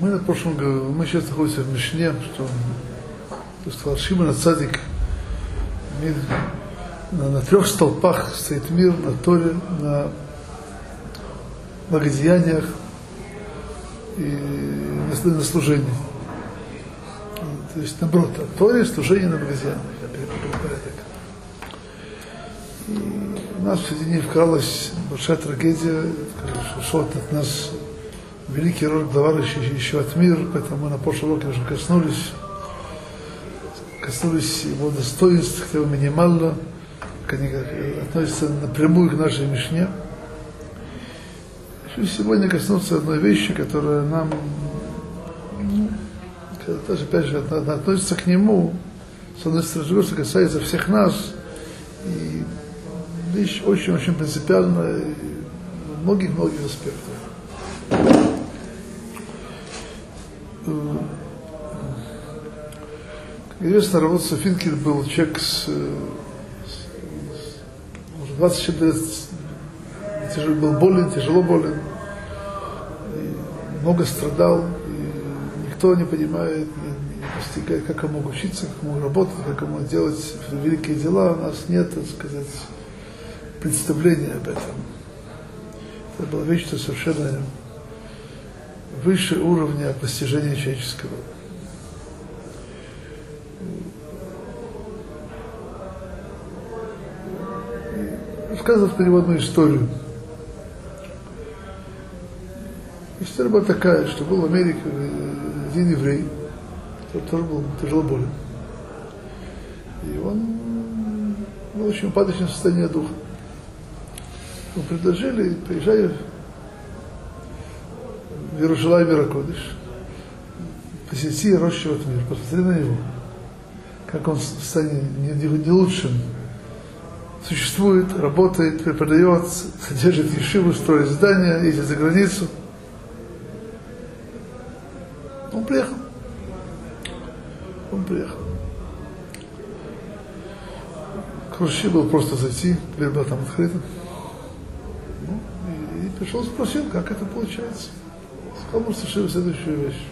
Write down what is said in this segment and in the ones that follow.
Мы на прошлом году, мы сейчас находимся в Мишне, что, что Шимон Цадик на, на трех столпах стоит мир, на Торе, на благодеяниях и на, на служении. То есть наоборот, на Торе служение на благодеяниях. И у нас в середине вкралась большая трагедия, что от нас великий род глава еще от мир, поэтому мы на прошлом уроке уже коснулись, коснулись его достоинств, хотя бы минимально, они относятся напрямую к нашей Мишне. Хочу сегодня коснуться одной вещи, которая нам, даже опять же, относится к нему, с одной стороны, касается всех нас, и вещь очень-очень принципиальная в многих-многих аспектах. Известно, Равот Софинкин был человек с, с, с 20 лет, тяжело, был болен, тяжело болен, много страдал, и никто не понимает, не, не постигает, как ему учиться, как ему работать, как ему делать великие дела. У нас нет, так сказать, представления об этом. Это была вещь, что совершенно выше уровня постижения человеческого. Рассказывал переводную историю. История была такая, что был в Америке один еврей, который тоже был тяжело болен. И он был очень упадочном состоянии духа. Ему предложили, приезжай в Иерушалайм Иракодыш, посети рощевый мир, посмотри на него, как он станет не, не, не лучшим, существует, работает, преподает, содержит ешиву, строит здания, ездит за границу. Он приехал. Он приехал. Круши был просто зайти, дверь была там открыта. Ну, и, и пришел, спросил, как это получается. Сказал ему совершенно следующую вещь.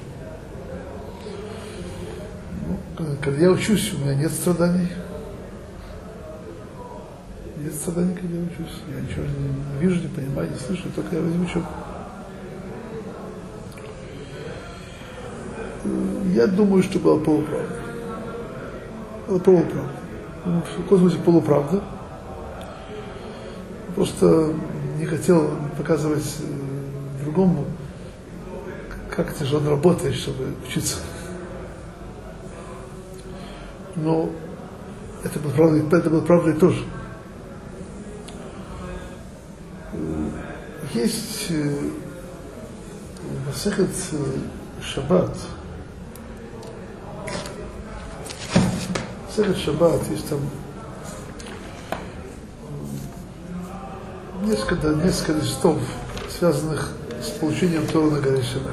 Ну, когда я учусь, у меня нет страданий. Нет страданий, когда я учусь. Я ничего не вижу, не понимаю, не слышу, только я возьму Я думаю, что была полуправда. Была полуправда. Ну, в космосе полуправда. Просто не хотел показывать другому, как ты же он работает, чтобы учиться. Но это было правда, это было правдой тоже. Есть Масехет Шаббат, Масехет Шаббат, есть там несколько, несколько листов, связанных с получением Тора на горе Синай.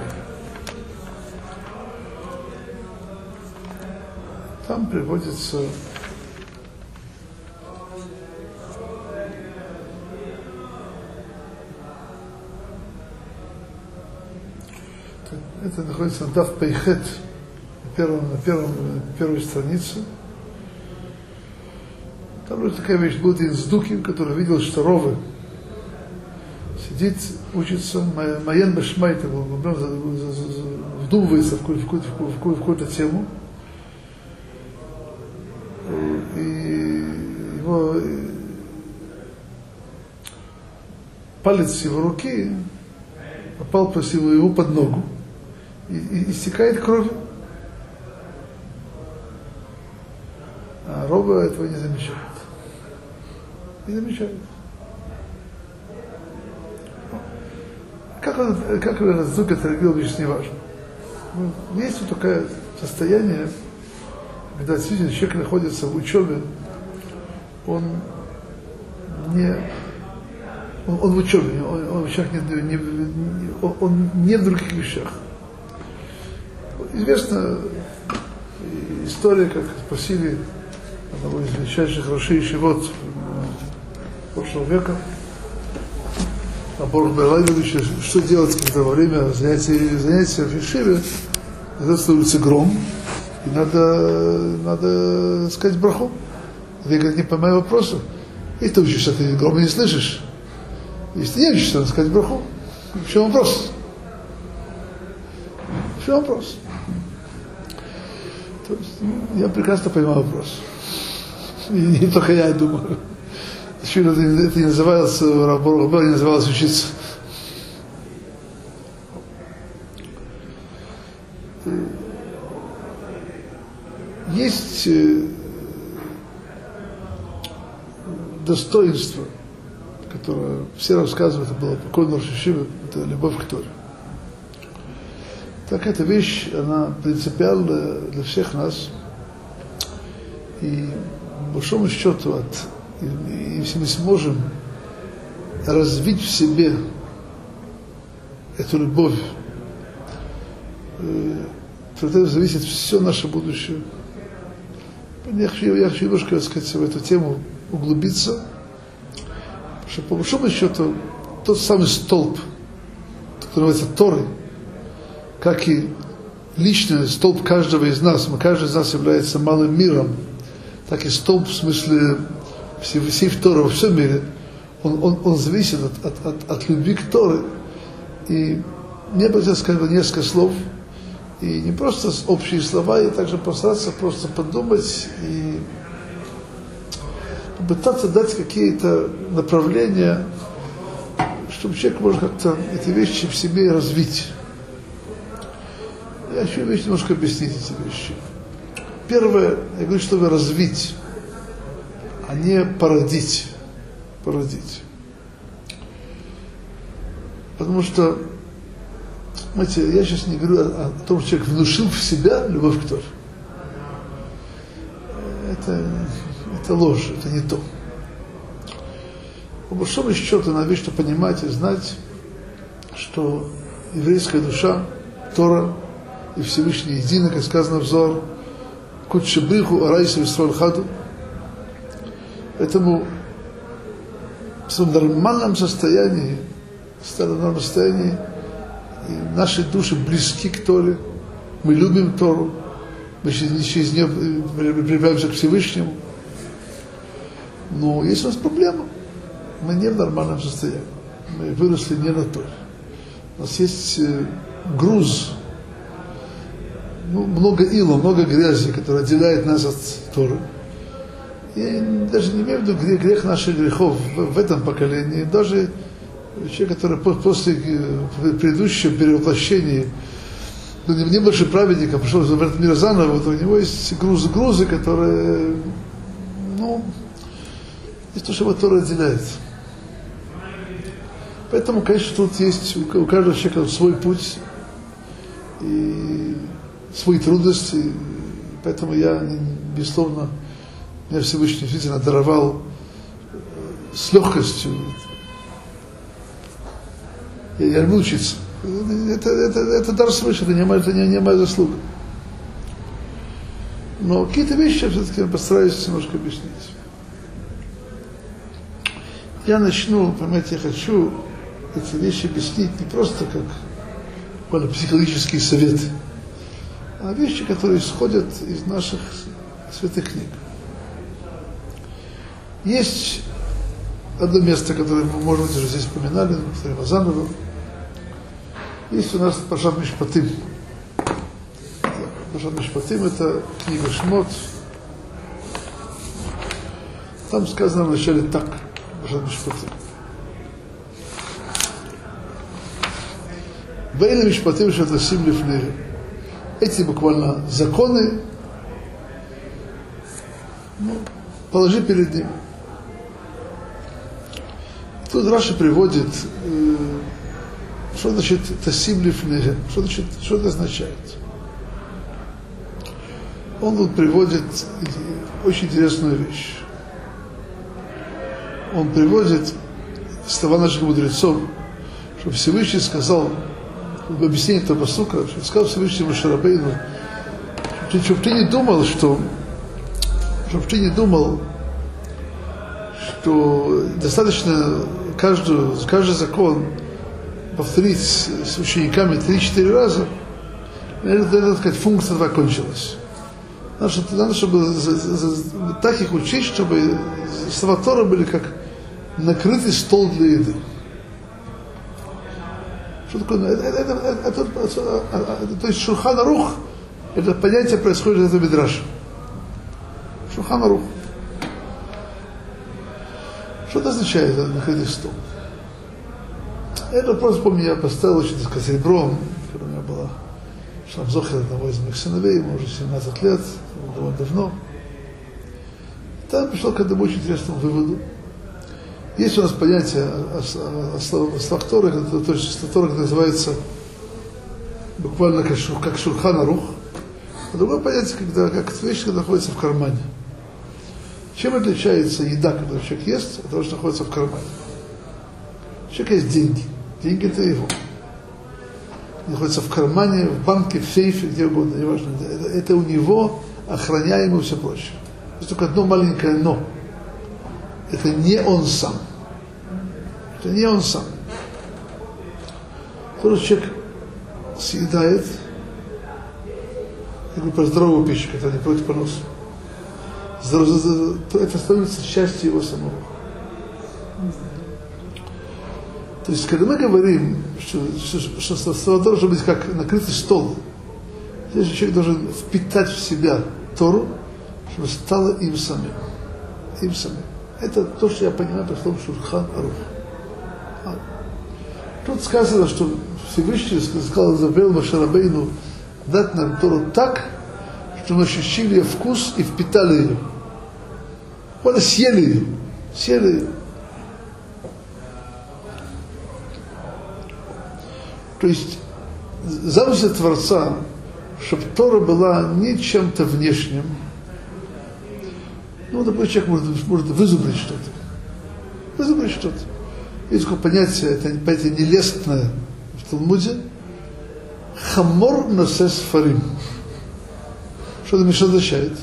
Там приводится это находится на Дав Пейхет, на, первом, на, первом, на первой странице. Там уже такая вещь, был один Сдукин, который видел, что Ровы сидит, учится, Майен Бешмайта, вдумывается в какую-то, в какую-то, в какую-то тему, и его палец его руки попал по его под ногу, и, истекает кровь. А Роба этого не замечает. Не замечает. Как, он, как Раздук отреагировал, лишь не важно. Ну, есть вот такое состояние, когда действительно человек находится в учебе, он не он, он в учебе, он, он, человек не, не, он не в других вещах. Известна история, как спросили одного из величайших Роши вот прошлого века, А Борг Берлайнович, что делать, когда во время занятия, занятия в Ешиве становится гром, и надо, надо сказать браху. Я говорю, не понимаю вопроса. И ты учишься, ты грома не слышишь. Если не учишься, надо сказать браху. В чем вопрос? В чем вопрос? То есть, я прекрасно понимаю вопрос. И не только я думаю. Еще это, это не называлось, Рабор не называлось учиться. Есть э, достоинство, которое все рассказывают, это было покойно Рашишива, это любовь к Торе. Так эта вещь, она принципиальна для всех нас. И по большому счету, от, если мы сможем развить в себе эту любовь, э, от этого зависит все наше будущее. Я хочу, я хочу немножко, так сказать, в эту тему углубиться, что по большому счету тот самый столб, который называется Торой, как и личный столб каждого из нас, мы, каждый из нас является малым миром, так и столб в смысле всей, всей Торы во всем мире, он, он, он зависит от, от, от, от любви к Торе. И мне бы сказать несколько слов, и не просто общие слова, и также постараться просто подумать и пытаться дать какие-то направления, чтобы человек может как-то эти вещи в себе развить. Я хочу вещи немножко объяснить эти вещи. Первое, я говорю, чтобы развить, а не породить. Породить. Потому что Знаете, я сейчас не говорю о, о том, что человек внушил в себя любовь к Торе. Это, это ложь, это не то. По большому счету, надо вещь, что понимать и знать, что еврейская душа, Тора и Всевышний едино, как сказано в Зор, Кутшебыху, Арайсу и Хаду. Поэтому в своем нормальном состоянии, в нормальном состоянии, и наши души близки к Торе, мы любим Тору, мы через, нее прибавимся к Всевышнему. Но есть у нас проблема. Мы не в нормальном состоянии. Мы выросли не на Торе. У нас есть э, груз, ну, много ила, много грязи, которая отделяет нас от Торы. И даже не имею в виду грех, грех наших грехов в, в этом поколении, даже человек, который после э, предыдущего перевоплощения ну, не, не больше праведника, пришел в этот мир заново, вот у него есть грузы, грузы, которые, ну, есть то, что его Тора разделяет. Поэтому, конечно, тут есть у каждого человека свой путь и свои трудности. Поэтому я, безусловно, меня Всевышний действительно даровал э, с легкостью я, я люблю учиться. Это, это, это дар свыше, это не, это не, не моя заслуга. Но какие-то вещи я все-таки постараюсь немножко объяснить. Я начну, понимаете, я хочу эти вещи объяснить не просто как психологические советы, вещи, которые исходят из наших святых книг. Есть одно место, которое мы, может быть, уже здесь упоминали, повторим заново. Есть у нас Пашат Мишпатым. Пашат Мишпатым – это книга Шмот. Там сказано вначале так, Пашат Мишпатым. Вейна Мишпатым Шатасим Лифнеги. Эти буквально законы ну, положи перед ним. Тут Раша приводит, э, что значит тасим лифнеге, что, значит, что это означает. Он тут приводит очень интересную вещь. Он приводит слова наших мудрецов, что Всевышний сказал, в объяснении этого посука, сказал Всевышний Машарабейну, чтобы ты не думал, что чтобы ты не думал, что достаточно каждую, каждый закон повторить с учениками 3-4 раза, это, это, сказать, функция твоя кончилась. Надо, надо чтобы так их учить, чтобы слова Тора были как накрытый стол для еды. Что такое? Это, это, это, это, это, то есть Шурхана Рух, это понятие происходит из этого Мидраша. Шурхана Рух. Что это означает, накрытый стол? Это просто помню, я поставил еще, так сказать, серебром, когда у меня была Шамзохер, одного из моих сыновей, ему уже 17 лет, довольно давно. Там пришел к одному очень интересному выводу. Есть у нас понятие о, о, о, о словах Торы, то есть Тора, называется буквально как, как Шурхана Рух. А другое понятие, когда как вещь, когда находится в кармане. Чем отличается еда, когда человек ест, от того, что находится в кармане? У человека есть деньги. Деньги это его. Находится в кармане, в банке, в сейфе, где угодно, неважно. Это, это у него охраняемо и все прочее. Есть только одно маленькое но. Это не он сам. Это не он сам. Тоже человек съедает, я говорю про здоровую пищу, которая не против поноса. Это становится частью его самого. То есть, когда мы говорим, что, что, что слова должен быть как накрытый стол, здесь человек должен впитать в себя Тору, чтобы стало им самим. Им самим. Это то, что я понимаю по слову Шурхан Арух. А. Тут сказано, что Всевышний сказал Изабел Машарабейну дать нам Тору так, что мы ощутили вкус и впитали ее. Вот съели ее. Съели ее. То есть замысел Творца, чтобы Тора была не чем-то внешним. Ну, такой человек может, может вызубрить что-то. Вызубрить что-то. Есть такое понятие, это понятие нелестное в Талмуде. Хамор насес фарим. Что это что означает?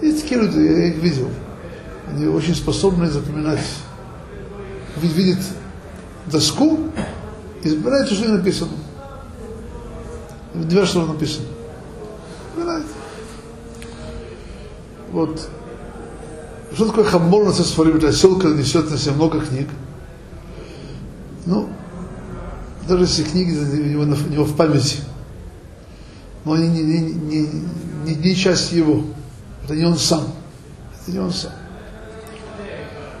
Есть такие люди, я их видел. Они очень способны запоминать. Видит доску, избирайте, что написано. Две что написано. Вот. Что такое хамор на сфорим? Это осел, когда несет на себе много книг. Ну, даже если книги у него, у него в памяти, но они не, не, не, не, не часть его. Это не он сам. Это не он сам.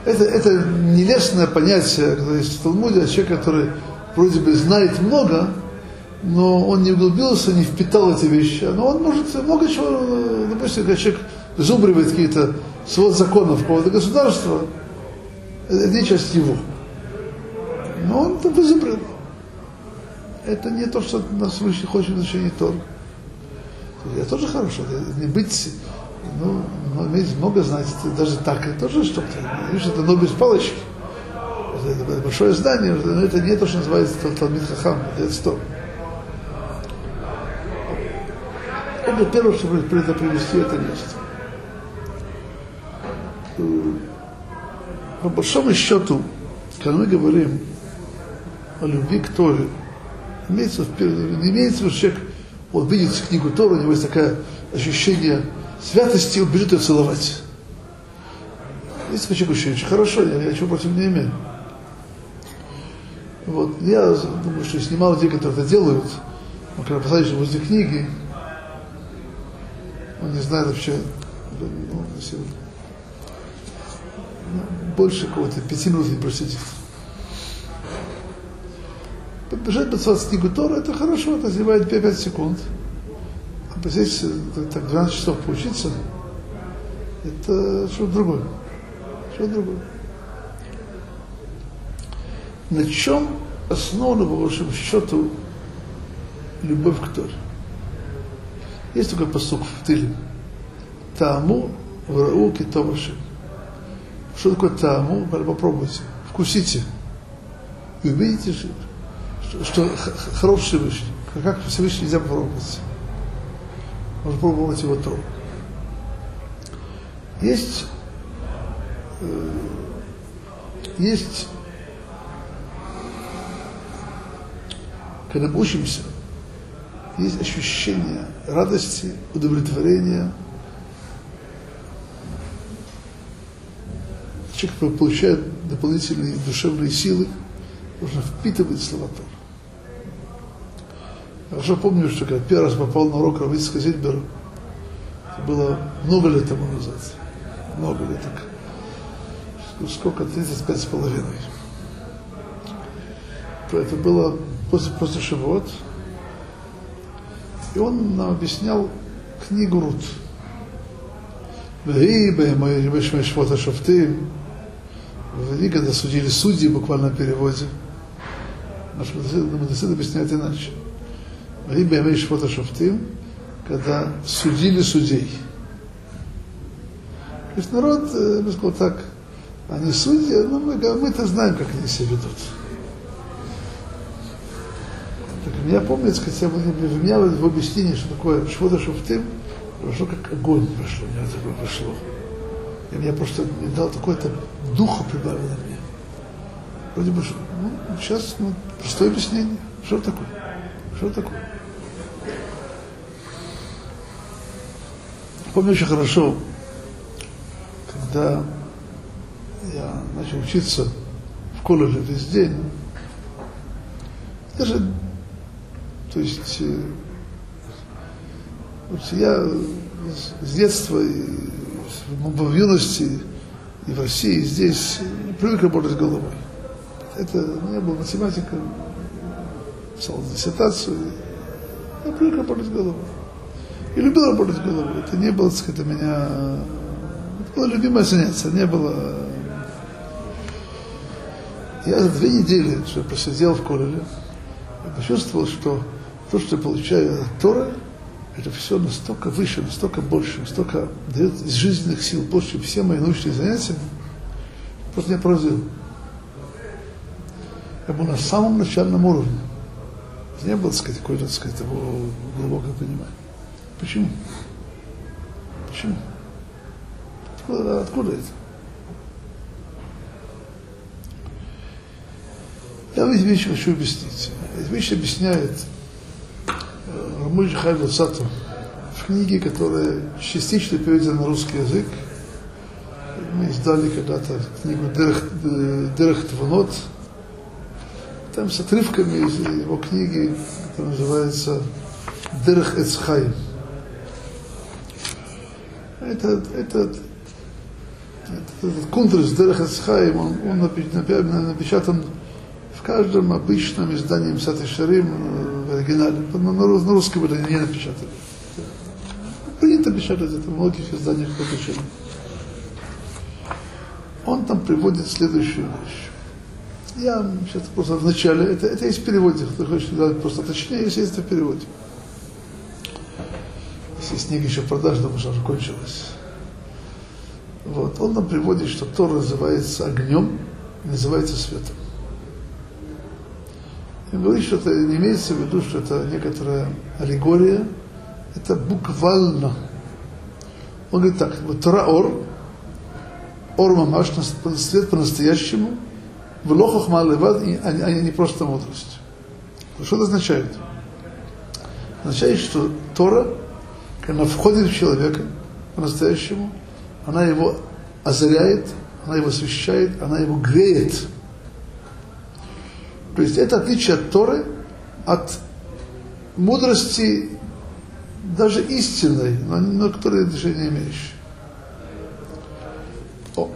Это, это нелестное понятие, которое есть в Талмуде, человек, который вроде бы знает много, но он не углубился, не впитал эти вещи. Но он может много чего, допустим, когда человек зубривает какие-то свод законов какого-то государства, это часть его. Но он это вызубрил. Это не то, что нас выше хочет в отношении Тора. Я тоже хорошо, не быть, ну, иметь много знать, даже так, это тоже что-то. Видишь, это но без палочки это большое здание, но это не то, что называется Талмит Хахам, это сто. Это первое, что это привести это место. По большому счету, когда мы говорим о любви к Торе, имеется, имеется в виду, человек вот, видит книгу Тора, у него есть такое ощущение святости, он бежит ее целовать. Есть ощущение, хорошо, я, я против не имею. Вот. Я думаю, что есть немало людей, которые это делают, но когда посадишь возле книги, он не знает вообще, ну, если, ну, больше кого-то, пяти минут не просидит. Побежать подсвать книгу Тора, это хорошо, это занимает 5, 5 секунд. А посидеть так 12 часов поучиться, это что-то другое. Что-то другое на чем основана, по большому счету, любовь к Торе. Есть такой посук в Тиле. Тааму врау китоваши. Что такое тааму? Попробуйте, вкусите. И увидите, что, что хороший Всевышний. Как Всевышний нельзя попробовать. Можно попробовать его Тору. Есть э, есть, когда мы учимся, есть ощущение радости, удовлетворения. Человек получает дополнительные душевные силы, нужно впитывать слова Тора. Хорошо помню, что когда первый раз попал на урок Равицка Зильбера, это было много лет тому назад. Много лет так. Сколько? 35 с половиной. Это было после, после Шивот. И он нам объяснял книгу Рут. Швота Шафтым. В когда судили судьи, буквально в переводе. Наш мудрецы объясняет иначе. Ваи Бемей Швота Шафтым, когда судили судей. То есть народ, я бы сказал так, они судьи, но мы, мы-то знаем, как они себя ведут. Так, меня помнится, хотя бы у меня в объяснении, что такое Швода Шафтым, прошло как огонь прошло, у меня такое прошло. И мне просто дал такое-то духа прибавило мне. Вроде бы, ну, сейчас ну, простое объяснение. Что такое? Что такое? Помню очень хорошо, когда я начал учиться в колледже весь день, даже, то есть, э, я с детства и в юности и в России, и здесь привык работать головой. Это не было математика, писал диссертацию, я привык работать головой. И любил работать головой. Это не было, так сказать, у меня... Это было любимое занятие, не было... Я за две недели, что я посидел в колледже, я почувствовал, что то, что я получаю от Тора, это все настолько выше, настолько больше, настолько дает из жизненных сил больше, все мои научные занятия, просто меня поразил. Я был на самом начальном уровне. Не было, так сказать, какое-то, так сказать, его глубокое понимание. Почему? Почему? Откуда, откуда это? Я вещи хочу объяснить. Вещи объясняет Рамуль Хайла Сату в книге, которая частично переведена на русский язык. Мы издали когда-то книгу Дерех Тванот. Там с отрывками из его книги, которая называется Дерех Эцхайм. Это, это, этот кунтрес Дерех Эцхайм, он, он напечатан в каждом обычном издании Мсат Шарим в оригинале. На, на русском это не напечатали. Принято печатать это в многих изданиях по Он там приводит следующую вещь. Я сейчас просто в начале, это, это есть в переводе, кто хочет делать просто точнее, если есть в переводе. Если снег еще продаж, потому уже кончилось. Вот. Он нам приводит, что Тор называется огнем, называется светом. Говорит, что это не имеется в виду, что это некоторая аллегория, это буквально. Он говорит так, вот Тора-Ор, Ор Мамаш, свет по-настоящему, в лохах малевад, а не просто мудрость. Что это означает? Означает, что Тора, когда она входит в человека по-настоящему, она его озаряет, она его освещает, она его греет – то есть это отличие от Торы, от мудрости даже истинной, но, но которой не имеешь. О.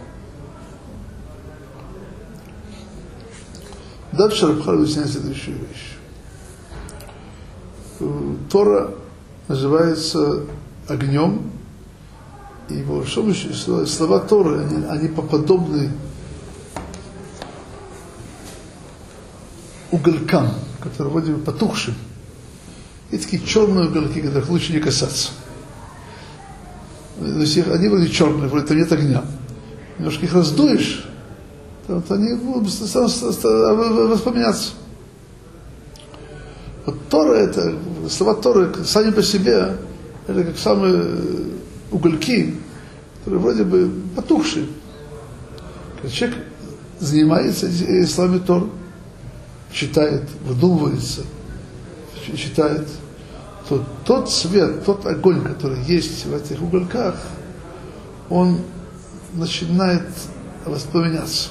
Дальше Рабхар объясняет следующую вещь. Тора называется огнем, и его слова Торы, они, они подобны уголькам, которые вроде бы потухшим. И такие черные угольки, которых лучше не касаться. То есть они вроде черные, вроде там нет огня. Немножко их раздуешь, то вот они будут воспоминаться. Вот Тора это, слова Торы сами по себе, это как самые угольки, которые вроде бы потухшие. Человек занимается ислами Тор, читает, выдумывается, читает, то тот свет, тот огонь, который есть в этих угольках, он начинает воспламеняться.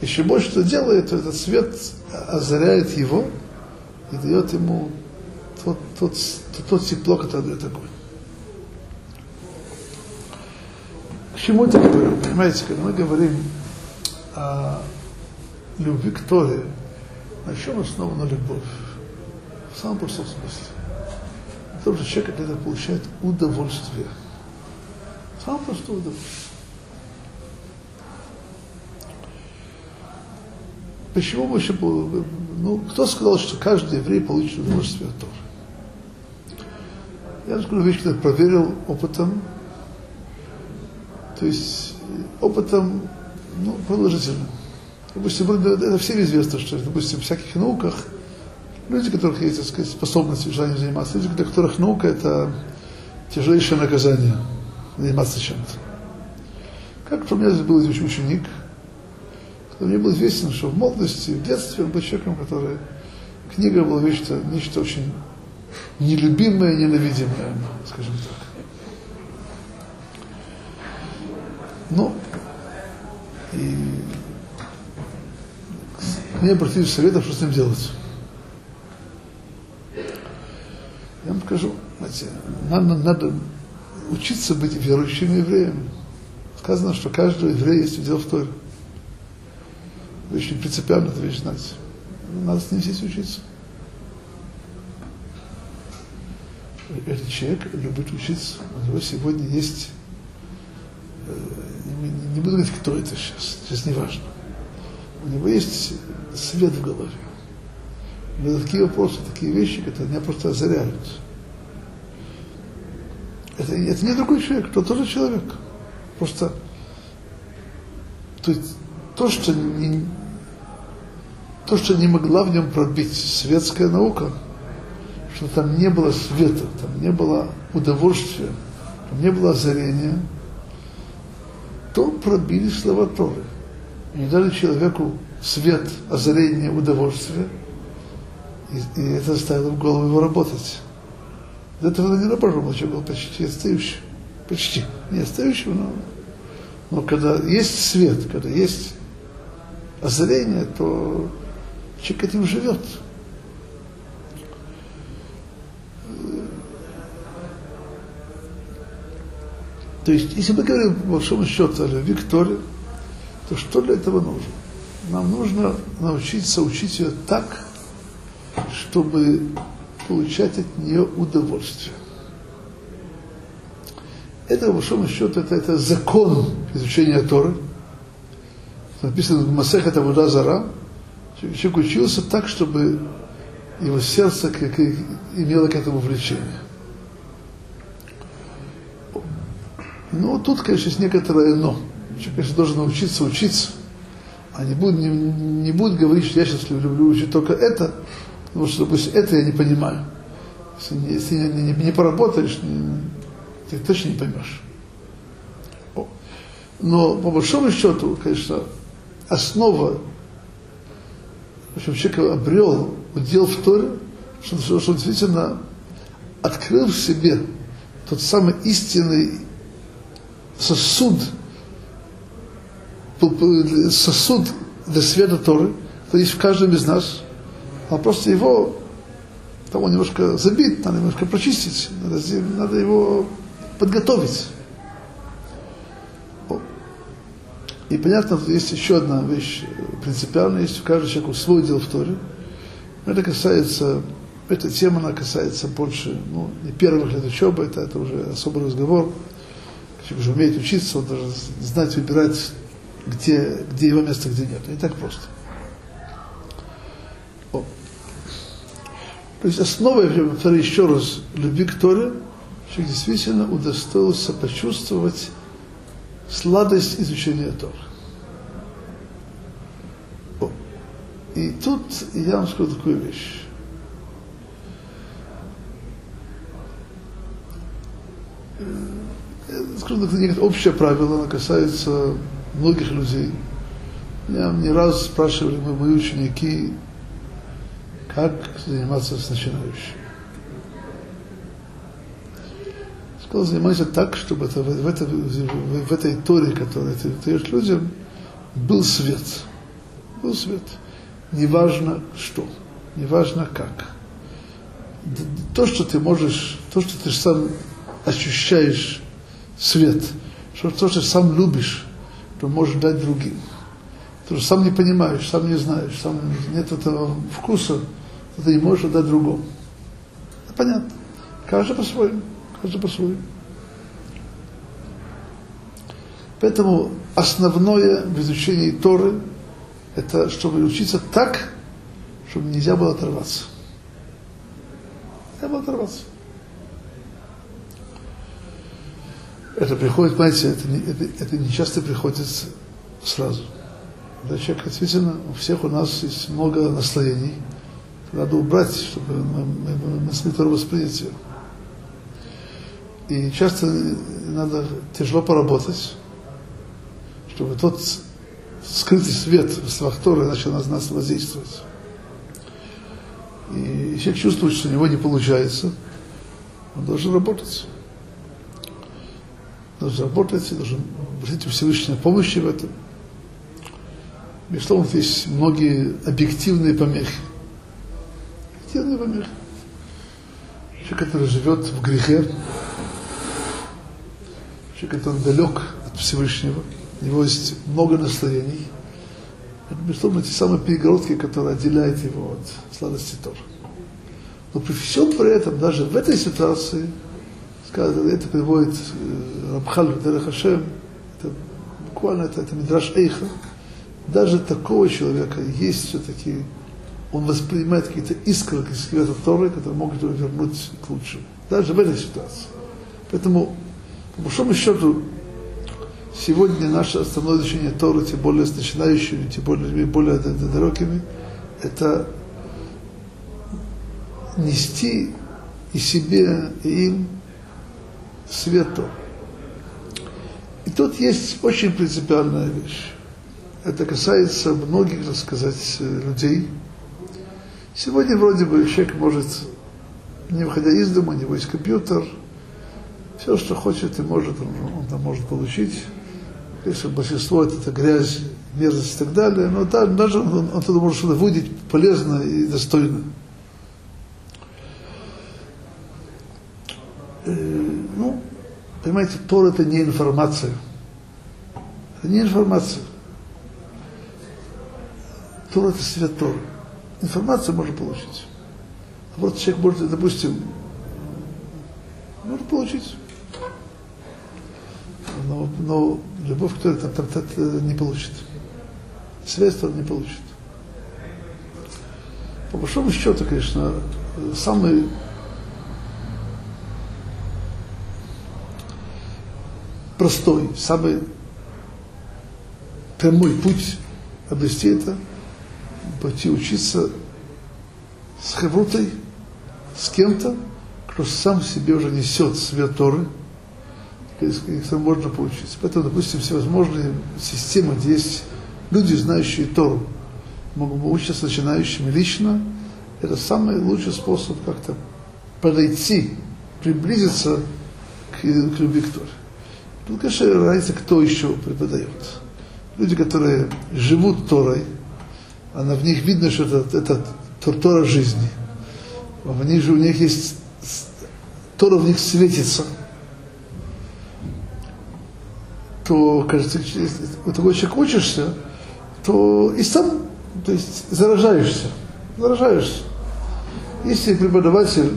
Еще больше что делает, то этот свет озаряет его и дает ему тот, тот, тот, тот тепло, которое дает огонь. К чему это говорю? Понимаете, когда мы говорим о любви к Торе, на чем основана любовь? В самом простом смысле. Тот же человек, когда получает удовольствие. Самое простое удовольствие. Почему мы еще... Ну, кто сказал, что каждый еврей получит удовольствие от Торы? Я скажу вещь, когда проверил опытом, то есть опытом, ну, продолжительным. Допустим, это всем известно, что, допустим, в всяких науках люди, у которых есть, так сказать, способность желание заниматься, люди, для которых наука – это тяжелейшее наказание заниматься чем-то. Как у меня здесь был ученик, мне было известно, что в молодости, в детстве он был человеком, который книга была нечто, нечто очень нелюбимое, ненавидимое, скажем так. Ну, и мне обратились советов, что с ним делать. Я вам скажу, знаете, надо, надо учиться быть верующим евреем. Сказано, что каждый еврей есть удел в Торе очень принципиально эту вещь знать. Надо с ним здесь учиться. Этот человек любит учиться. У него сегодня есть, э, не, не буду говорить, кто это сейчас, сейчас не важно. У него есть свет в голове. Но такие вопросы, такие вещи, которые меня просто озаряют. Это, это не другой человек, это тоже человек. Просто то есть то, что не, то, что не могла в нем пробить светская наука, что там не было света, там не было удовольствия, там не было озарения, то пробили слова Торы. Не дали человеку свет, озарение, удовольствие, и, и это заставило в голову его работать. До этого не напряжен, человек был почти отстающий. Почти. Не отстающий, но, но когда есть свет, когда есть озарение, то человек этим живет. То есть, если мы говорим по большому счету о любви к Торе, то что для этого нужно? Нам нужно научиться учить ее так, чтобы получать от нее удовольствие. Это, по большому счету, это, это закон изучения Торы. Написано в Масехет Авуда Зара, человек учился так, чтобы его сердце как, имело к этому влечение. Но тут, конечно, есть некоторое но. Человек, конечно, должен научиться учиться, а не будет, не, не будет говорить, что я сейчас люблю учить только это, потому что, допустим, это я не понимаю. Если, не, если не, не, не поработаешь, ты точно не поймешь. Но по большому счету, конечно, основа в общем, человек обрел удел в Торе, что, что он действительно открыл в себе тот самый истинный сосуд, сосуд для света Торы, который есть в каждом из нас, а просто его того немножко забить, надо немножко прочистить, надо, надо его подготовить. И понятно, есть еще одна вещь принципиальная, есть у каждого человека свой дел в Торе. Это касается, эта тема, она касается больше, ну, не первых лет учебы, это, это уже особый разговор. Человек уже умеет учиться, он должен знать, выбирать, где, где его место, где нет. Не так просто. О. То есть основой, я повторю еще раз, любви к Торе, человек действительно удостоился почувствовать сладость изучения Тора. И тут я вам скажу такую вещь. Скажу, это некое общее правило, оно касается многих людей. Меня не раз спрашивали мы, мои ученики, как заниматься с начинающим. Сказал, занимайся так, чтобы это, в, это, в этой торе, которую ты даешь людям, был свет. Был свет. Неважно что, неважно как. То, что ты можешь, то, что ты сам ощущаешь свет, что то, что ты сам любишь, то можешь дать другим. То, что сам не понимаешь, сам не знаешь, сам нет этого вкуса, то ты не можешь отдать другому. Это понятно. Каждый по-своему. Каждый по-своему. Поэтому основное в изучении Торы – это чтобы учиться так, чтобы нельзя было оторваться. Нельзя было оторваться. Это приходит, знаете, это не, это, это не часто приходит сразу. Когда человек действительно, у всех у нас есть много наслоений, надо убрать, чтобы мы, мы, мы смогли воспринять ее. И часто надо тяжело поработать, чтобы тот скрытый свет Торы начал на нас воздействовать. И человек чувствует, что у него не получается, он должен работать. Должен работать, должен просить у Всевышнего помощи в этом. Безусловно, есть многие объективные помехи. Объективные помехи. Человек, который живет в грехе, человек, который далек от Всевышнего, у него есть много настроений. Это, безусловно, те самые перегородки, которые отделяют его от сладости Тора. Но при всем при этом, даже в этой ситуации, сказано, это приводит э, Рабхаль Дерех Хашем, это буквально это, это Мидраш Эйха, даже такого человека есть все-таки, он воспринимает какие-то искры из света Торы, которые могут его вернуть к лучшему. Даже в этой ситуации. Поэтому, по большому счету, сегодня наше основное изучение Торы, тем более с начинающими, тем более более далекими, это нести и себе, и им свет Торы. И тут есть очень принципиальная вещь. Это касается многих, так сказать, людей. Сегодня вроде бы человек может, не выходя из дома, у него есть компьютер, все, что хочет и может, он, он там может получить. Конечно, большинство это, это грязь, мерзость и так далее, но да, даже он, он туда может что-то выйти полезно и достойно. Э, ну, понимаете, Тор это не информация. Это не информация. Тор это свет Тор. Информацию можно получить. А вот человек может, допустим, может получить. Но, но любовь, которую там, там, там, не получит. Он не получит. По большому счету, конечно, самый простой, самый прямой путь обрести это – пойти учиться с хеврутой, с кем-то, кто сам себе уже несет свет Торы, из которого можно поучиться. Поэтому, допустим, всевозможные системы, где есть люди, знающие Тору, могут учиться начинающими лично, это самый лучший способ как-то подойти, приблизиться к, к любви к Торе. Тут, конечно, разница, кто еще преподает. Люди, которые живут Торой, она в них видно, что это, это Тора жизни. В них же у них есть Тора в них светится. То, кажется, если у такой человек учишься, то и сам, то есть заражаешься. Заражаешься. Если преподаватель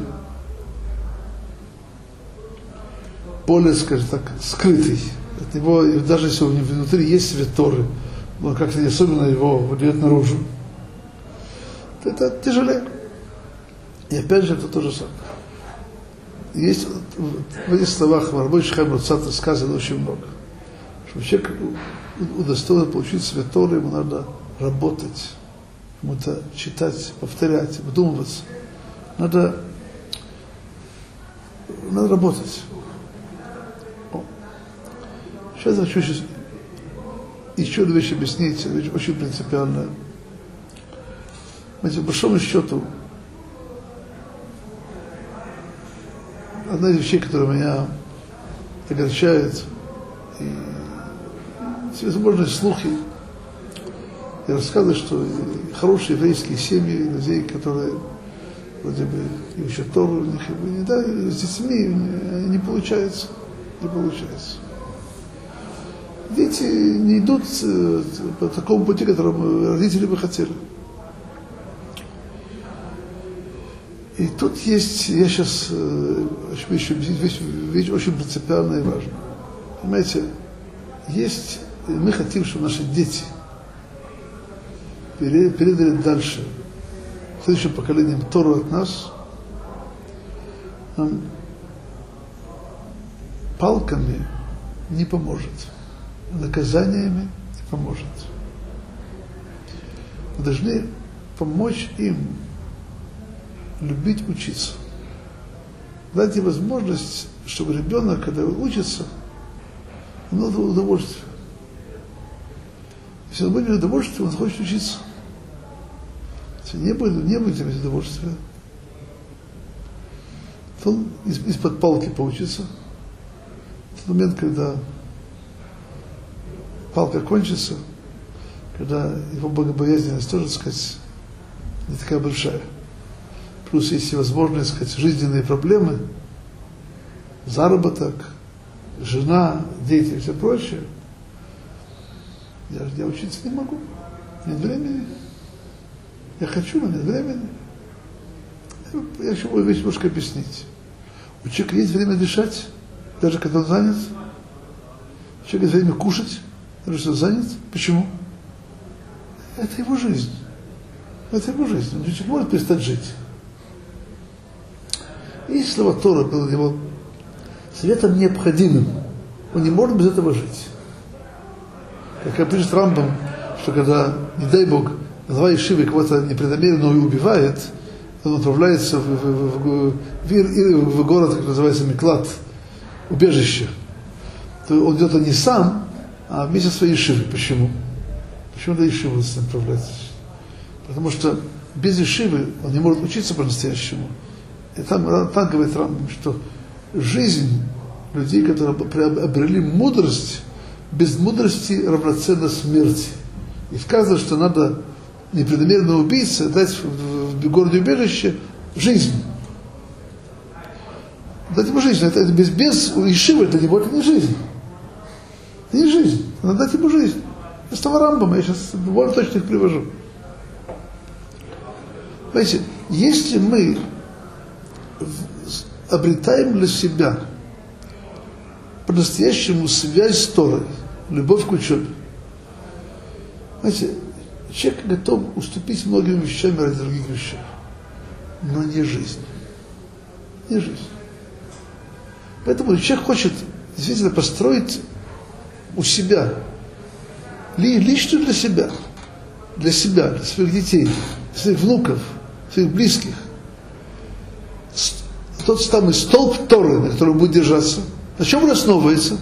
более, скажем так, скрытый, от него, даже если него внутри есть свет Торы, но как-то особенно его выдает наружу, то это тяжелее. И опять же, это то же самое. Есть в этих словах в рабочий Хайм сказано очень много. Что человек удостоен получить святой, ему надо работать, ему это читать, повторять, вдумываться. Надо, надо работать. Сейчас хочу еще одну вещь объяснить, вещь очень принципиальная. Знаете, по большому счету, одна из вещей, которая меня огорчает, и всевозможные слухи, и рассказы, что хорошие еврейские семьи, людей, которые вроде бы и учат Тору, у них и да, с детьми не получается, не получается. Дети не идут э, по такому пути, которому родители бы хотели. И тут есть, я сейчас еще вещь, вещь очень принципиальная и важная. Понимаете, есть, мы хотим, чтобы наши дети передали дальше следующим поколениям Тору от нас, палками не поможет, наказаниями не поможет. Мы должны помочь им любить учиться. Им возможность, чтобы ребенок, когда учится, он надо удовольствие. Если он будет удовольствие, он захочет учиться. Если не будет, не будет иметь удовольствия, то он из, из-под палки поучится. В тот момент, когда палка кончится, когда его богобоязненность тоже, так сказать, не такая большая. Плюс есть всевозможные, так сказать, жизненные проблемы, заработок, жена, дети и все прочее. Я, я учиться не могу. Нет времени. Я хочу, но нет времени. Я еще вещь немножко объяснить. У человека есть время дышать, даже когда он занят. У человека есть время кушать, если он занят. Почему? Это его жизнь. Это его жизнь. Он человек может перестать жить. И слова Тора было него светом необходимым. Он не может без этого жить. Как пишет Рамбам, что когда, не дай Бог, глава Ишивы кого-то непреднамеренно убивает, он отправляется в, в, в, в, в город, как называется, Миклад, убежище. То он идет не сам, а вместе своей Ишивой. Почему? Почему до Ишивы он отправляется? Потому что без Ишивы он не может учиться по-настоящему. И там, там говорит Рамбам, что жизнь людей, которые обрели мудрость, без мудрости равноценна смерти. И сказано, что надо непреднамеренно убийце дать в, городе убежище жизнь. Дать ему жизнь. Это, без, без Ишивы для него это не жизнь. Это не жизнь. Надо дать ему жизнь. Это слова Рамбама, я сейчас более точно их привожу. Понимаете, если мы обретаем для себя по-настоящему связь с Торой, любовь к учебе, знаете, человек готов уступить многими вещами ради других вещей, но не жизнь. Не жизнь. Поэтому человек хочет действительно построить у себя, лично для себя, для себя, для своих детей, для своих внуков, своих близких, тот самый столб Торы, на котором будет держаться, на чем он основывается?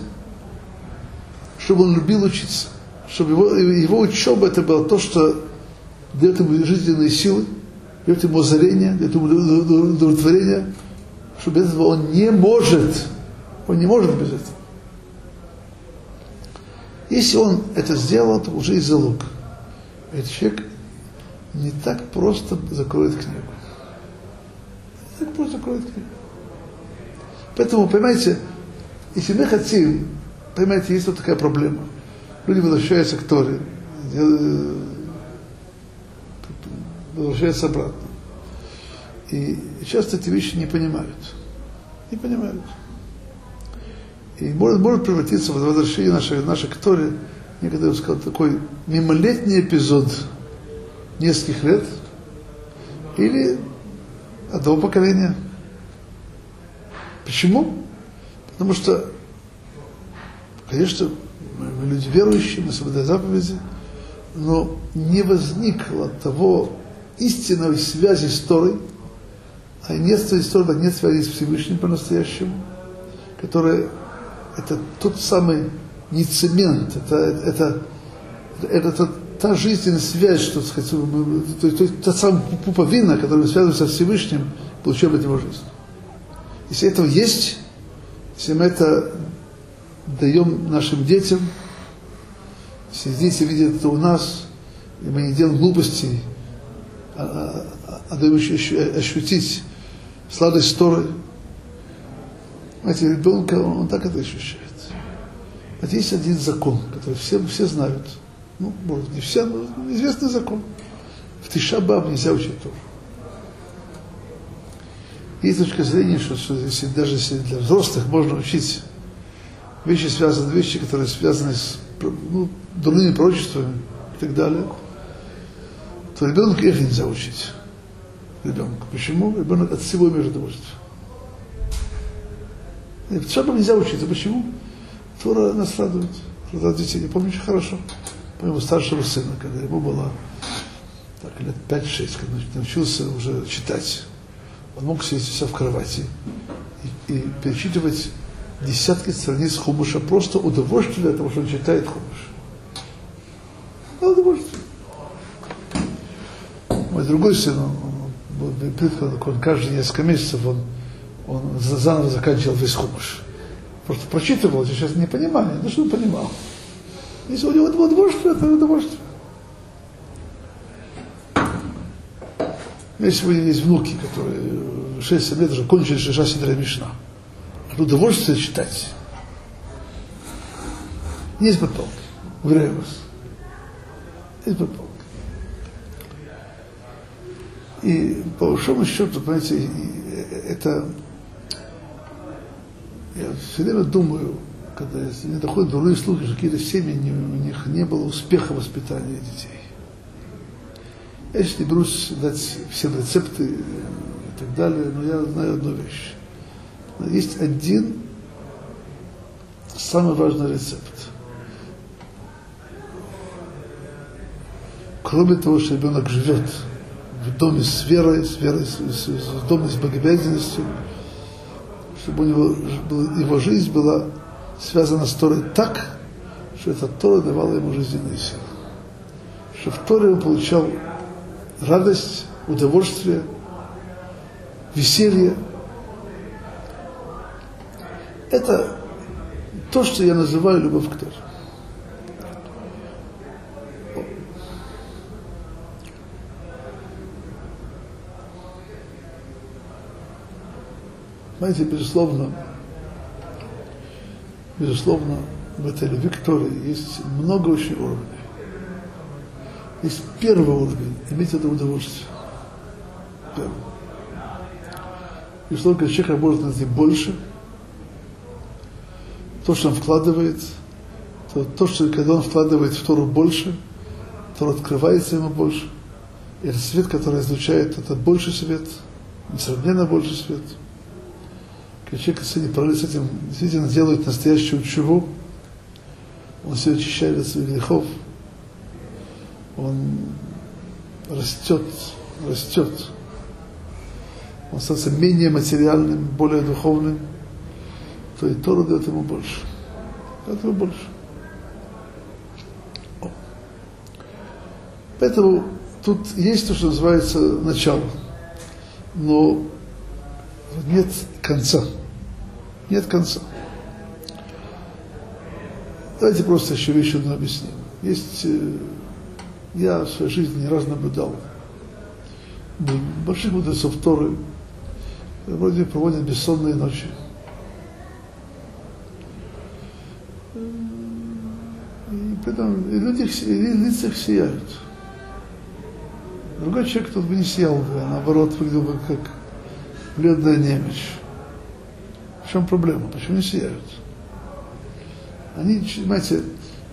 Чтобы он любил учиться. Чтобы его, его учеба это было то, что дает ему жизненные силы, дает ему озарение, дает ему удовлетворение, что без этого он не может, он не может без этого. Если он это сделал, то уже и залог. Этот человек не так просто закроет книгу. Не так просто закроет книгу. Поэтому, понимаете, если мы хотим, понимаете, есть вот такая проблема – люди возвращаются к Торе, возвращаются обратно. И часто эти вещи не понимают. Не понимают. И может, может превратиться в возвращение нашей, нашей Торе, я сказал, такой мимолетний эпизод нескольких лет или одного поколения. Почему? Потому что, конечно, мы люди верующие, мы соблюдаем заповеди, но не возникло того истинной связи с Торой, а нет с Торой, нет связи с Всевышним по-настоящему, которая это тот самый не цемент, это, это это, это та жизненная связь, что сказать, то, то, та самая пуповина, которая связана со Всевышним, получаем от него жизнь. Если этого есть, если мы это даем нашим детям, если дети видят это у нас, и мы не делаем глупостей, а, а, а даем ощутить сладость Торы, знаете, ребенка, он, так это ощущает. Вот есть один закон, который все, все знают. Ну, может, не все, но известный закон. В Тишабаб нельзя учить Тору. Есть точка зрения, что, что если, даже если для взрослых можно учить вещи, связанные, вещи, которые связаны с ну, дурными пророчествами и так далее, то ребенку их нельзя учить. Ребенку. Почему? Ребенок от всего имеет удовольствие. В Шаббам нельзя учиться. Почему? Тора нас радует. Радует детей. Я помню очень хорошо. Моего старшего сына, когда ему было так, лет 5-6, когда научился уже читать. Он мог сидеть себя в кровати и, и перечитывать десятки страниц хумуша, просто удовольствие от того, что он читает хумуш. Это удовольствие. Мой другой сын, он, он, он, он каждые несколько месяцев он, он заново заканчивал весь хумуш. Просто прочитывал, сейчас не понимание, ну что он понимал. Если у него это удовольствие. Если у меня есть внуки, которые 6 лет уже кончили Шиша Сидра Мишна, это удовольствие читать. Есть потолки, уверяю вас. Есть потолки. И по большому счету, понимаете, это я все время думаю, когда мне доходят дурные слухи, что какие-то семьи, не, у них не было успеха воспитания детей. Я сейчас не берусь дать все рецепты и так далее, но я знаю одну вещь. Есть один самый важный рецепт. Кроме того, что ребенок живет в доме с верой, с верой, с, с, с доме с богобязненностью, чтобы у него его жизнь была связана с Торой так, что эта Тора давала ему жизненные силы. Что в Торе он получал радость, удовольствие, веселье. Это то, что я называю любовь к Торе. Знаете, безусловно, безусловно, в этой любви к есть много очень уровней. Есть первый уровень, иметь это удовольствие. Первый. И что человек может найти больше, то, что он вкладывает, то, то, что когда он вкладывает в Тору больше, то открывается ему больше. И свет, который излучает, это больше свет, несравненно больше свет. Когда человек с этим действительно делает настоящую чуву, он все очищает от своих грехов, он растет, растет. Он становится менее материальным, более духовным, то и Тора дает ему больше. Дает ему больше. О. Поэтому тут есть то, что называется начало. Но нет конца. Нет конца. Давайте просто еще вещь одну объясним. Есть, э, я в своей жизни не раз наблюдал больших мудрецов Торы, вроде проводят бессонные ночи. И при этом и люди, и лица их сияют. Другой человек тут бы не сиял а наоборот выглядел бы как бледная немощь. В чем проблема? Почему не сияют? Они, понимаете,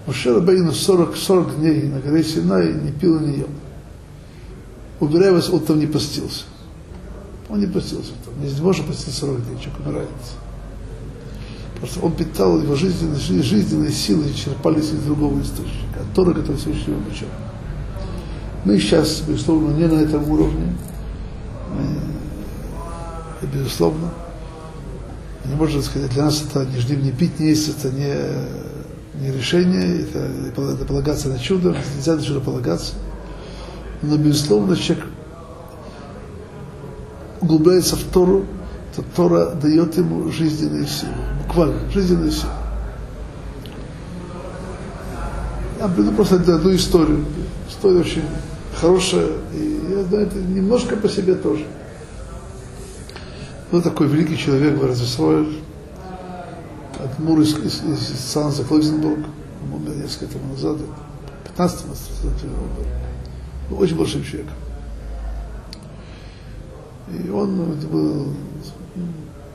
Мушер Бейну 40, 40 дней на горе Синай не пил и не ел. Убирая вас, он там не постился. Он не постился там. Не может поститься 40 дней, человек умирает. Просто он питал его жизненные, жизненные силы черпались из другого источника, от Тора, который Всевышний обучал. Мы сейчас, безусловно, не на этом уровне. Мы, безусловно, не можно сказать, для нас это не ждем, не пить, не есть, это не, не решение, это, это полагаться на чудо, нельзя на чудо полагаться. Но, безусловно, человек углубляется в Тору, то Тора дает ему жизненную силу, буквально жизненную силу. Я приведу просто одну историю. История очень хорошая, и я знаю, это немножко по себе тоже. Был такой великий человек в Разесройль, Адмур из, из, из, из Санза Флексенбург, он умер несколько тому назад, 15 лет был. Очень большим человеком. И он был,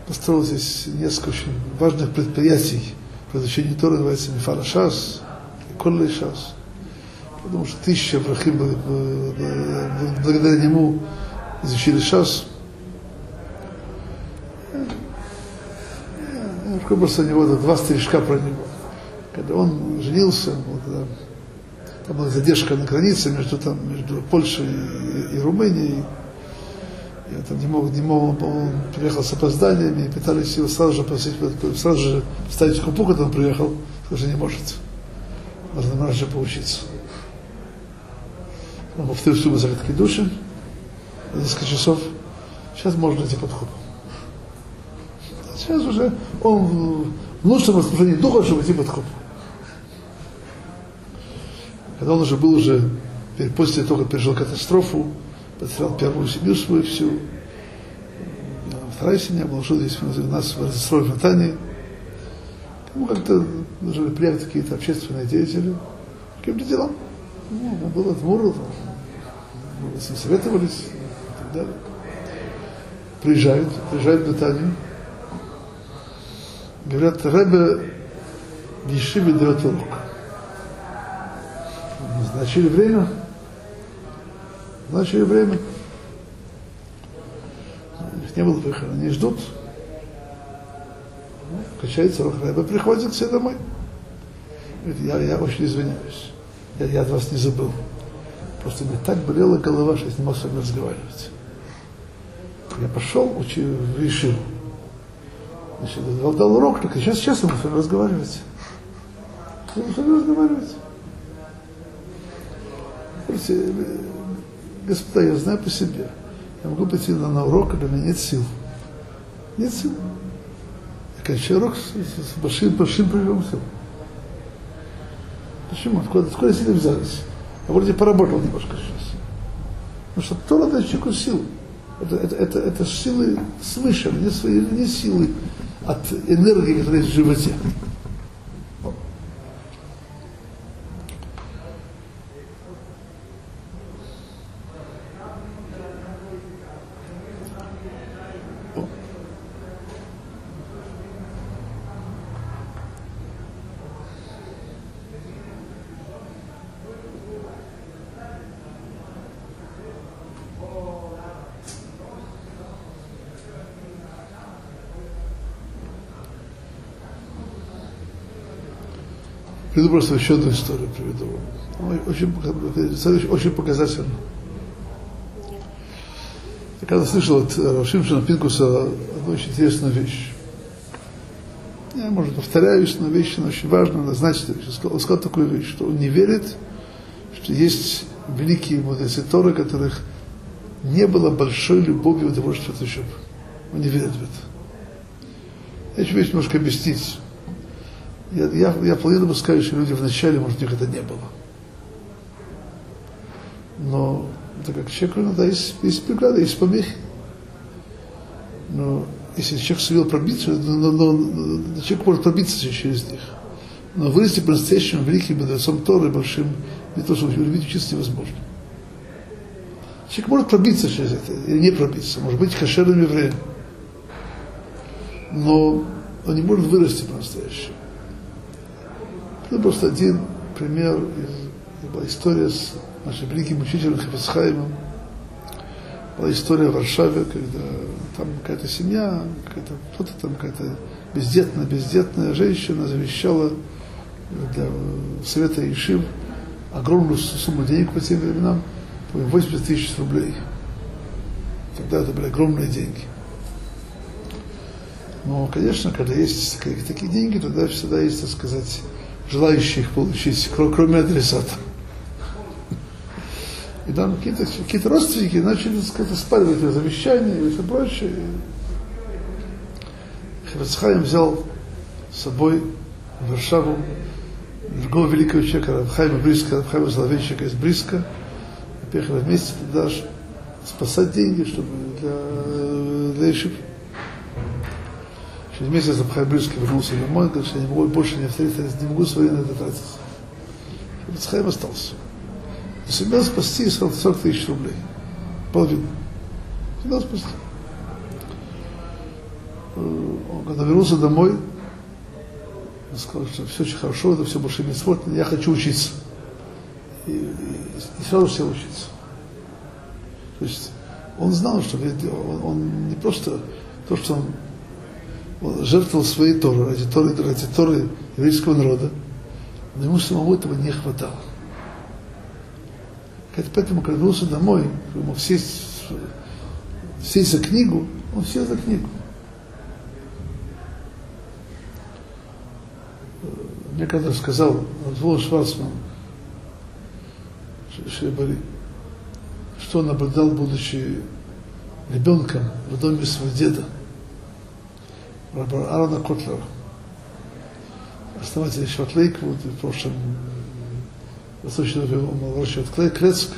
построил здесь несколько очень важных предприятий по изучению Тора, называется Мифара Шас, Коллей Шас. Потому что тысячи Абрахим благодаря нему изучили Шас. Просто у него два стрижка про него. Когда он женился, вот, когда, там была задержка на границе между, там, между Польшей и, и Румынией, я там не мог, не мог, он приехал с опозданиями, и пытались его сразу же просить, сразу же вставить купу, когда он приехал, сказал, не может. Нужно раньше поучиться. Он повторил всю закрытки души, несколько часов. Сейчас можно идти под хупу. Сейчас уже он в лучшем расположении духа, чтобы идти под хупу. Когда он уже был уже, после того, как пережил катастрофу, потерял первую семью свою всю. Вторая семья была, жил здесь у нас в Разострой в Натании. Ну, как-то должны приехать какие-то общественные деятели. Каким-то делам. Ну, он был от Мура, советовались и так далее. Приезжают, приезжают в Натанию. Говорят, Рэбе в Ешиве дает урок. Назначили время, Назначили время. Их не было выхода, они ждут. Ну, качается рука, Рэбе приходит себе домой. Говорит, я, я очень извиняюсь. Я, я от вас не забыл. Просто мне так болела голова, что я не мог с вами разговаривать. Я пошел, учил, решил. Значит, дал, дал урок, только сейчас, сейчас с вами разговаривать. С вами разговаривать. Господа, я знаю по себе. Я могу пойти на, на урок, когда у меня нет сил. Нет сил. Я кончаю урок с, с большим, большим приемом сил. Почему? Откуда, откуда силы взялись? Я вроде поработал немножко сейчас. Потому что Тора дает человеку силу. Это, это, это, это силы свыше, не, свои, не силы от энергии, которая есть в животе. Приведу просто еще одну историю приведу. Очень, очень, очень показательно. Я когда слышал от Рашимшина Пинкуса одну очень интересную вещь. Я, может, повторяюсь, но вещь она очень важна, надо знать эту вещь. Он сказал такую вещь, что он не верит, что есть великие мудрецы Торы, которых не было большой любови и удовольствия от учебы. Он не верит в это. Я еще вещь немножко объяснить. Я, я, я вполне допускаю, что люди вначале, может, у них это не было. Но так как человеку иногда есть, есть преграды, есть помехи. Но если человек сумел пробиться, но, но, но, человек может пробиться через них. Но вырасти по-настоящему великим мудрецом Торы, большим, не то, что любить учиться невозможно. Человек может пробиться через это, или не пробиться, может быть кошерным евреем. Но он не может вырасти по-настоящему. Это просто один пример из была история с нашим великим учителем Хафицхаймом. Была история в Варшаве, когда там какая-то семья, какая-то, кто-то там какая-то бездетная, бездетная женщина завещала для совета Ишив огромную сумму денег по тем временам, 80 тысяч рублей. Тогда это были огромные деньги. Но, конечно, когда есть такие деньги, тогда всегда есть, так сказать, желающих получить, кроме адресата. И там какие-то какие родственники начали, сказать, спаривать его завещание и все прочее. Херцхайм взял с собой в Варшаву другого великого человека, Рабхайма Бриска, Рабхайма Соловейчика из Бриска. Поехали вместе туда спасать деньги, чтобы для, для. Через месяц Рабхайм Бриска вернулся домой, говорит, что я не могу больше не встретиться, не могу свои на это тратить. Рабхайм остался. И сумел спасти 40 тысяч рублей. Половину. Сумел спасти. Он когда вернулся домой, он сказал, что все очень хорошо, это все больше не спорт, я хочу учиться. И, и, и сразу сел учиться. То есть он знал, что он, он не просто то, что он, жертвовал своей Торы, ради Торы, ради Торы еврейского народа, но ему самому этого не хватало. Поэтому, когда вернулся домой, ему сесть, сесть за книгу, он сел за книгу. Мне когда сказал Звон Шварцман, что он наблюдал, будучи ребенком в доме своего деда, Аарона Котлера, основатель Шватлейк, вот в прошлом Восточного выращивает Крецк.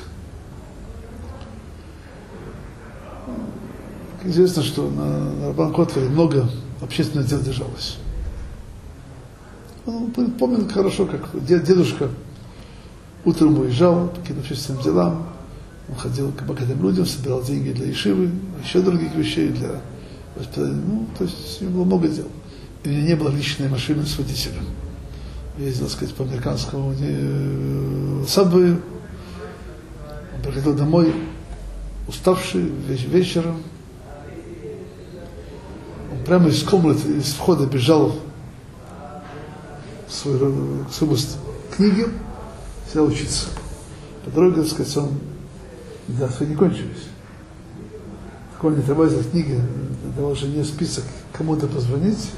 Известно, что на, Рабан Котлере много общественных дел держалось. Он помнит хорошо, как дед, дедушка утром уезжал по каким-то общественным делам, он ходил к богатым людям, собирал деньги для Ишивы, еще других вещей для ну, то есть у было много дел. И не было личной машины с водителем. Ездил, так сказать, по американскому э, сабвею. Он приходил домой, уставший, вечером. Он прямо из комнаты, из входа бежал свою, свою книги, сел учиться. По дороге, так сказать, он, да, свои не кончились. Не отрываясь от книги, давал жене список, кому-то позвонить.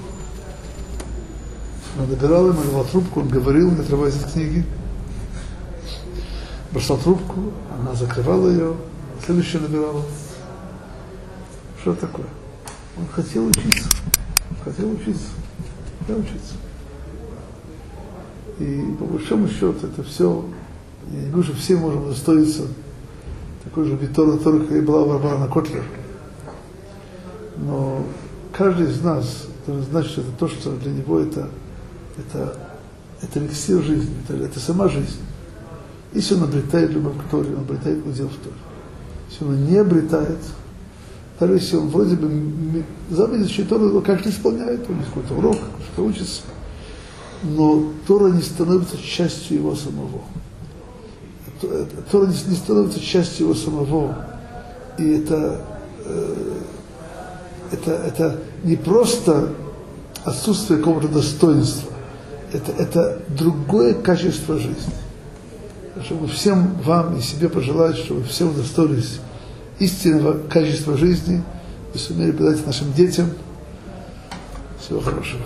Он набирал ему, давал трубку, он говорил, не отрываясь от книги. Бросал трубку, она закрывала ее, следующую набирала. Что такое? Он хотел учиться. Хотел учиться. Хотел учиться. И по большому счету это все, я не говорю, что все можем достоиться такой же Витора Тора, как и была Варвара Котлер. Но каждый из нас должен знать, что это то, что для него это, это, это эликсир жизни, это, это сама жизнь. Если он обретает любовь к Торе, он обретает удел в Торе. Если он не обретает, даже если он вроде бы заповеди Тору как-то исполняет, у него какой-то урок, что учится, но Тора не становится частью его самого. Тора не становится частью его самого. И это, э, это, это не просто отсутствие какого-то достоинства, это, это другое качество жизни. Чтобы всем вам и себе пожелать, чтобы все удостоились истинного качества жизни и сумели передать нашим детям. Всего хорошего.